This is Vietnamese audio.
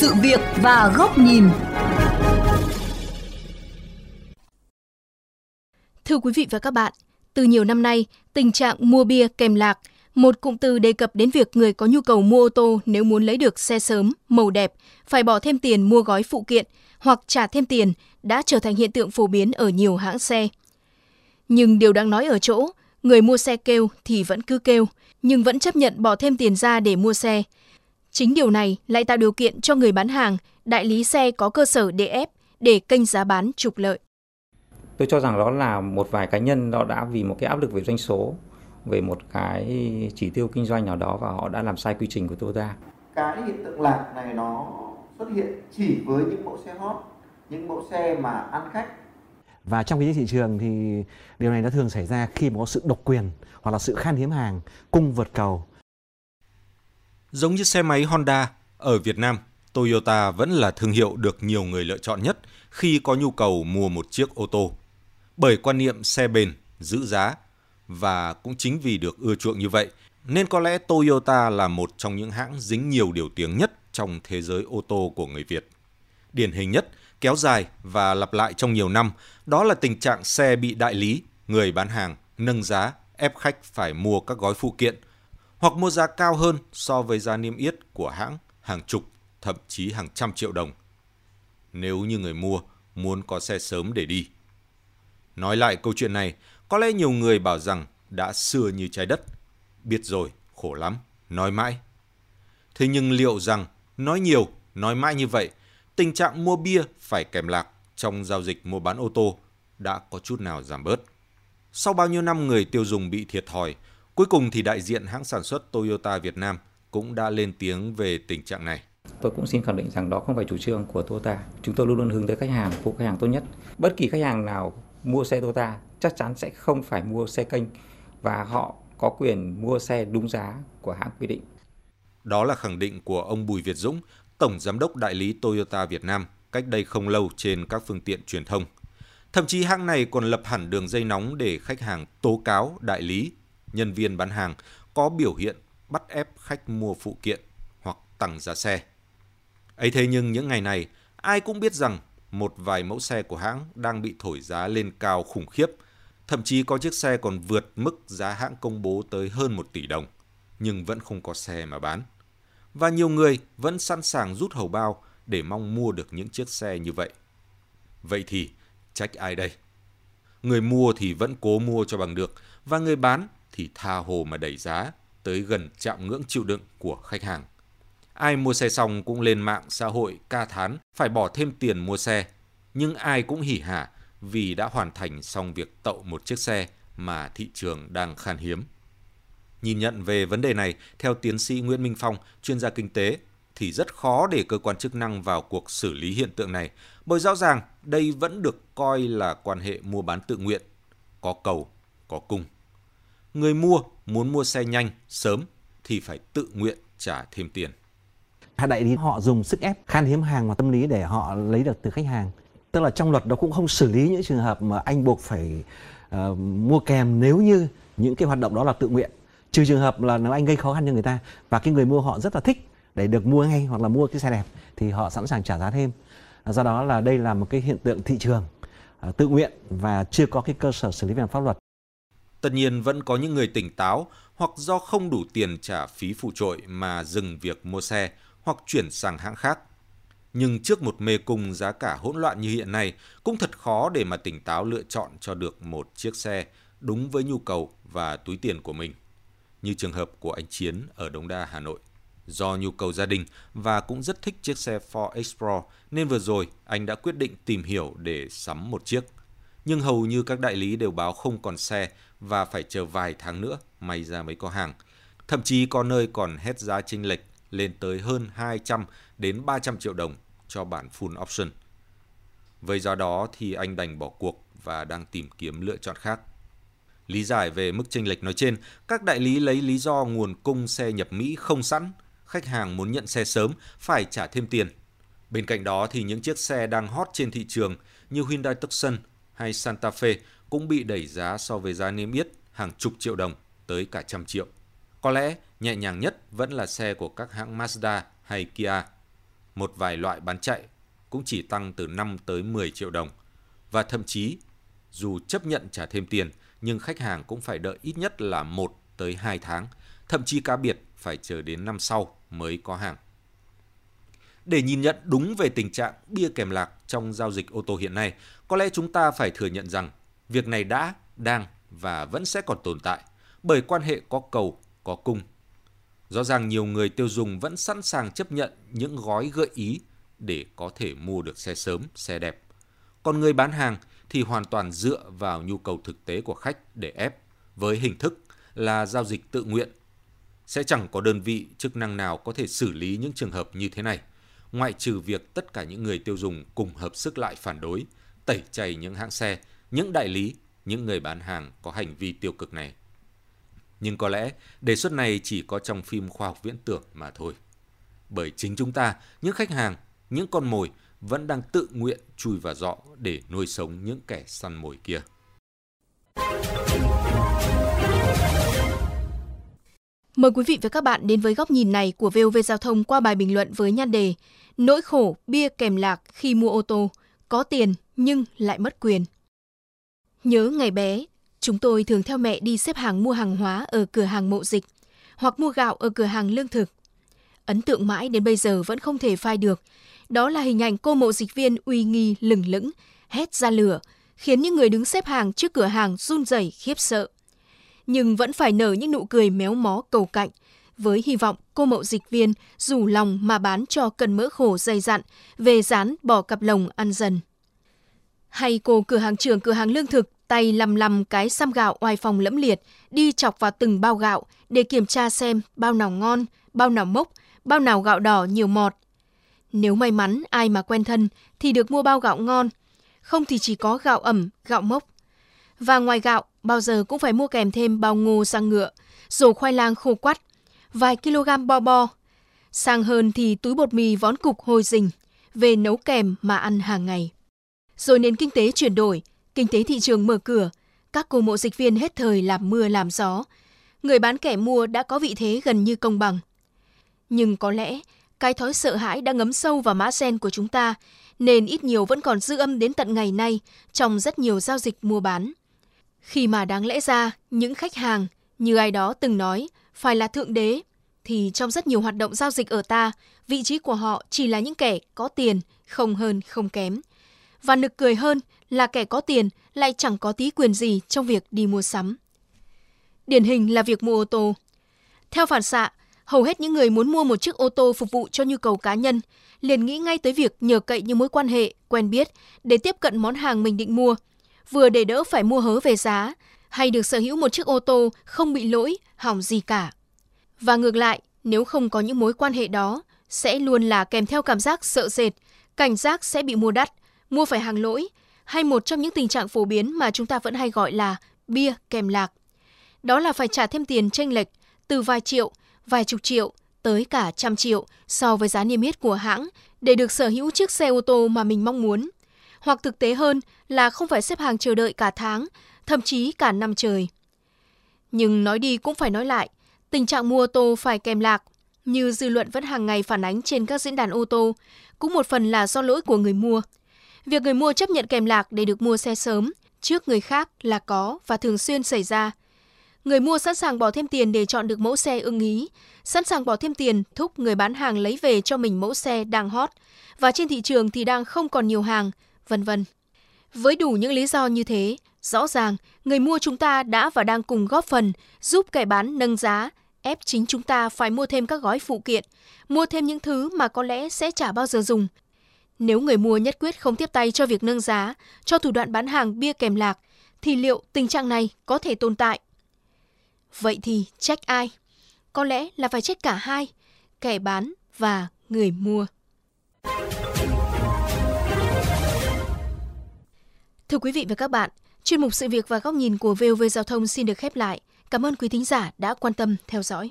sự việc và góc nhìn. Thưa quý vị và các bạn, từ nhiều năm nay, tình trạng mua bia kèm lạc, một cụm từ đề cập đến việc người có nhu cầu mua ô tô nếu muốn lấy được xe sớm, màu đẹp, phải bỏ thêm tiền mua gói phụ kiện hoặc trả thêm tiền đã trở thành hiện tượng phổ biến ở nhiều hãng xe. Nhưng điều đáng nói ở chỗ, người mua xe kêu thì vẫn cứ kêu, nhưng vẫn chấp nhận bỏ thêm tiền ra để mua xe. Chính điều này lại tạo điều kiện cho người bán hàng, đại lý xe có cơ sở để ép để kênh giá bán trục lợi. Tôi cho rằng đó là một vài cá nhân đó đã vì một cái áp lực về doanh số, về một cái chỉ tiêu kinh doanh nào đó và họ đã làm sai quy trình của Toyota. Cái hiện tượng lạc này nó xuất hiện chỉ với những mẫu xe hot, những mẫu xe mà ăn khách và trong cái thị trường thì điều này nó thường xảy ra khi mà có sự độc quyền hoặc là sự khan hiếm hàng, cung vượt cầu. Giống như xe máy Honda, ở Việt Nam, Toyota vẫn là thương hiệu được nhiều người lựa chọn nhất khi có nhu cầu mua một chiếc ô tô. Bởi quan niệm xe bền, giữ giá và cũng chính vì được ưa chuộng như vậy nên có lẽ Toyota là một trong những hãng dính nhiều điều tiếng nhất trong thế giới ô tô của người Việt. Điển hình nhất, kéo dài và lặp lại trong nhiều năm, đó là tình trạng xe bị đại lý, người bán hàng nâng giá, ép khách phải mua các gói phụ kiện hoặc mua giá cao hơn so với giá niêm yết của hãng hàng chục, thậm chí hàng trăm triệu đồng. Nếu như người mua muốn có xe sớm để đi. Nói lại câu chuyện này, có lẽ nhiều người bảo rằng đã xưa như trái đất. Biết rồi, khổ lắm, nói mãi. Thế nhưng liệu rằng nói nhiều, nói mãi như vậy, tình trạng mua bia phải kèm lạc trong giao dịch mua bán ô tô đã có chút nào giảm bớt. Sau bao nhiêu năm người tiêu dùng bị thiệt thòi, cuối cùng thì đại diện hãng sản xuất Toyota Việt Nam cũng đã lên tiếng về tình trạng này. Tôi cũng xin khẳng định rằng đó không phải chủ trương của Toyota. Chúng tôi luôn luôn hướng tới khách hàng, phục khách hàng tốt nhất. Bất kỳ khách hàng nào mua xe Toyota chắc chắn sẽ không phải mua xe kênh và họ có quyền mua xe đúng giá của hãng quy định. Đó là khẳng định của ông Bùi Việt Dũng, Tổng Giám đốc Đại lý Toyota Việt Nam cách đây không lâu trên các phương tiện truyền thông. Thậm chí hãng này còn lập hẳn đường dây nóng để khách hàng tố cáo đại lý, nhân viên bán hàng có biểu hiện bắt ép khách mua phụ kiện hoặc tăng giá xe. ấy thế nhưng những ngày này, ai cũng biết rằng một vài mẫu xe của hãng đang bị thổi giá lên cao khủng khiếp, thậm chí có chiếc xe còn vượt mức giá hãng công bố tới hơn 1 tỷ đồng, nhưng vẫn không có xe mà bán. Và nhiều người vẫn sẵn sàng rút hầu bao để mong mua được những chiếc xe như vậy. Vậy thì trách ai đây? Người mua thì vẫn cố mua cho bằng được và người bán thì tha hồ mà đẩy giá tới gần chạm ngưỡng chịu đựng của khách hàng. Ai mua xe xong cũng lên mạng xã hội ca thán phải bỏ thêm tiền mua xe, nhưng ai cũng hỉ hả vì đã hoàn thành xong việc tậu một chiếc xe mà thị trường đang khan hiếm. Nhìn nhận về vấn đề này, theo tiến sĩ Nguyễn Minh Phong, chuyên gia kinh tế, thì rất khó để cơ quan chức năng vào cuộc xử lý hiện tượng này, bởi rõ ràng đây vẫn được coi là quan hệ mua bán tự nguyện, có cầu, có cung. Người mua muốn mua xe nhanh, sớm thì phải tự nguyện trả thêm tiền. Đại lý họ dùng sức ép khan hiếm hàng và tâm lý để họ lấy được từ khách hàng. Tức là trong luật nó cũng không xử lý những trường hợp mà anh buộc phải uh, mua kèm nếu như những cái hoạt động đó là tự nguyện. Trừ trường hợp là nếu anh gây khó khăn cho người ta và cái người mua họ rất là thích để được mua ngay hoặc là mua cái xe đẹp thì họ sẵn sàng trả giá thêm. À, do đó là đây là một cái hiện tượng thị trường uh, tự nguyện và chưa có cái cơ sở xử lý về pháp luật. Tất nhiên vẫn có những người tỉnh táo hoặc do không đủ tiền trả phí phụ trội mà dừng việc mua xe hoặc chuyển sang hãng khác. Nhưng trước một mê cung giá cả hỗn loạn như hiện nay, cũng thật khó để mà tỉnh táo lựa chọn cho được một chiếc xe đúng với nhu cầu và túi tiền của mình. Như trường hợp của anh Chiến ở Đống Đa, Hà Nội. Do nhu cầu gia đình và cũng rất thích chiếc xe Ford Explorer nên vừa rồi anh đã quyết định tìm hiểu để sắm một chiếc. Nhưng hầu như các đại lý đều báo không còn xe và phải chờ vài tháng nữa may ra mới có hàng. Thậm chí có nơi còn hết giá chênh lệch lên tới hơn 200 đến 300 triệu đồng cho bản full option. Với do đó thì anh đành bỏ cuộc và đang tìm kiếm lựa chọn khác. Lý giải về mức chênh lệch nói trên, các đại lý lấy lý do nguồn cung xe nhập Mỹ không sẵn, khách hàng muốn nhận xe sớm phải trả thêm tiền. Bên cạnh đó thì những chiếc xe đang hot trên thị trường như Hyundai Tucson hay Santa Fe cũng bị đẩy giá so với giá niêm yết hàng chục triệu đồng tới cả trăm triệu. Có lẽ nhẹ nhàng nhất vẫn là xe của các hãng Mazda hay Kia. một vài loại bán chạy cũng chỉ tăng từ 5 tới 10 triệu đồng. Và thậm chí, dù chấp nhận trả thêm tiền, nhưng khách hàng cũng phải đợi ít nhất là 1 tới 2 tháng, thậm chí cá biệt phải chờ đến năm sau mới có hàng. Để nhìn nhận đúng về tình trạng bia kèm lạc trong giao dịch ô tô hiện nay, có lẽ chúng ta phải thừa nhận rằng việc này đã, đang và vẫn sẽ còn tồn tại bởi quan hệ có cầu, có cung. Rõ ràng nhiều người tiêu dùng vẫn sẵn sàng chấp nhận những gói gợi ý để có thể mua được xe sớm, xe đẹp. Còn người bán hàng thì hoàn toàn dựa vào nhu cầu thực tế của khách để ép với hình thức là giao dịch tự nguyện. Sẽ chẳng có đơn vị chức năng nào có thể xử lý những trường hợp như thế này, ngoại trừ việc tất cả những người tiêu dùng cùng hợp sức lại phản đối, tẩy chay những hãng xe, những đại lý, những người bán hàng có hành vi tiêu cực này. Nhưng có lẽ đề xuất này chỉ có trong phim khoa học viễn tưởng mà thôi. Bởi chính chúng ta, những khách hàng, những con mồi vẫn đang tự nguyện chui vào dọ để nuôi sống những kẻ săn mồi kia. Mời quý vị và các bạn đến với góc nhìn này của VOV Giao thông qua bài bình luận với nhan đề Nỗi khổ bia kèm lạc khi mua ô tô, có tiền nhưng lại mất quyền. Nhớ ngày bé, chúng tôi thường theo mẹ đi xếp hàng mua hàng hóa ở cửa hàng mộ dịch hoặc mua gạo ở cửa hàng lương thực. Ấn tượng mãi đến bây giờ vẫn không thể phai được. Đó là hình ảnh cô mộ dịch viên uy nghi lừng lững, hét ra lửa, khiến những người đứng xếp hàng trước cửa hàng run rẩy khiếp sợ nhưng vẫn phải nở những nụ cười méo mó cầu cạnh, với hy vọng cô mậu dịch viên rủ lòng mà bán cho cần mỡ khổ dày dặn, về rán bỏ cặp lồng ăn dần. Hay cô cửa hàng trưởng cửa hàng lương thực tay lầm lầm cái xăm gạo oai phòng lẫm liệt, đi chọc vào từng bao gạo để kiểm tra xem bao nào ngon, bao nào mốc, bao nào gạo đỏ nhiều mọt. Nếu may mắn ai mà quen thân thì được mua bao gạo ngon, không thì chỉ có gạo ẩm, gạo mốc. Và ngoài gạo, bao giờ cũng phải mua kèm thêm bao ngô sang ngựa, rổ khoai lang khô quắt, vài kg bo bo. Sang hơn thì túi bột mì vón cục hồi rình, về nấu kèm mà ăn hàng ngày. Rồi nền kinh tế chuyển đổi, kinh tế thị trường mở cửa, các cô mộ dịch viên hết thời làm mưa làm gió. Người bán kẻ mua đã có vị thế gần như công bằng. Nhưng có lẽ cái thói sợ hãi đã ngấm sâu vào mã sen của chúng ta, nên ít nhiều vẫn còn dư âm đến tận ngày nay trong rất nhiều giao dịch mua bán. Khi mà đáng lẽ ra, những khách hàng, như ai đó từng nói, phải là thượng đế, thì trong rất nhiều hoạt động giao dịch ở ta, vị trí của họ chỉ là những kẻ có tiền, không hơn không kém. Và nực cười hơn là kẻ có tiền lại chẳng có tí quyền gì trong việc đi mua sắm. Điển hình là việc mua ô tô. Theo phản xạ, hầu hết những người muốn mua một chiếc ô tô phục vụ cho nhu cầu cá nhân liền nghĩ ngay tới việc nhờ cậy những mối quan hệ, quen biết để tiếp cận món hàng mình định mua – vừa để đỡ phải mua hớ về giá, hay được sở hữu một chiếc ô tô không bị lỗi, hỏng gì cả. Và ngược lại, nếu không có những mối quan hệ đó, sẽ luôn là kèm theo cảm giác sợ sệt, cảnh giác sẽ bị mua đắt, mua phải hàng lỗi, hay một trong những tình trạng phổ biến mà chúng ta vẫn hay gọi là bia kèm lạc. Đó là phải trả thêm tiền tranh lệch từ vài triệu, vài chục triệu tới cả trăm triệu so với giá niêm yết của hãng để được sở hữu chiếc xe ô tô mà mình mong muốn hoặc thực tế hơn là không phải xếp hàng chờ đợi cả tháng, thậm chí cả năm trời. Nhưng nói đi cũng phải nói lại, tình trạng mua ô tô phải kèm lạc, như dư luận vẫn hàng ngày phản ánh trên các diễn đàn ô tô, cũng một phần là do lỗi của người mua. Việc người mua chấp nhận kèm lạc để được mua xe sớm trước người khác là có và thường xuyên xảy ra. Người mua sẵn sàng bỏ thêm tiền để chọn được mẫu xe ưng ý, sẵn sàng bỏ thêm tiền thúc người bán hàng lấy về cho mình mẫu xe đang hot và trên thị trường thì đang không còn nhiều hàng, vân vân. Với đủ những lý do như thế, rõ ràng người mua chúng ta đã và đang cùng góp phần giúp kẻ bán nâng giá, ép chính chúng ta phải mua thêm các gói phụ kiện, mua thêm những thứ mà có lẽ sẽ chả bao giờ dùng. Nếu người mua nhất quyết không tiếp tay cho việc nâng giá, cho thủ đoạn bán hàng bia kèm lạc, thì liệu tình trạng này có thể tồn tại? Vậy thì trách ai? Có lẽ là phải trách cả hai, kẻ bán và người mua. Thưa quý vị và các bạn, chuyên mục sự việc và góc nhìn của VOV Giao thông xin được khép lại. Cảm ơn quý thính giả đã quan tâm theo dõi.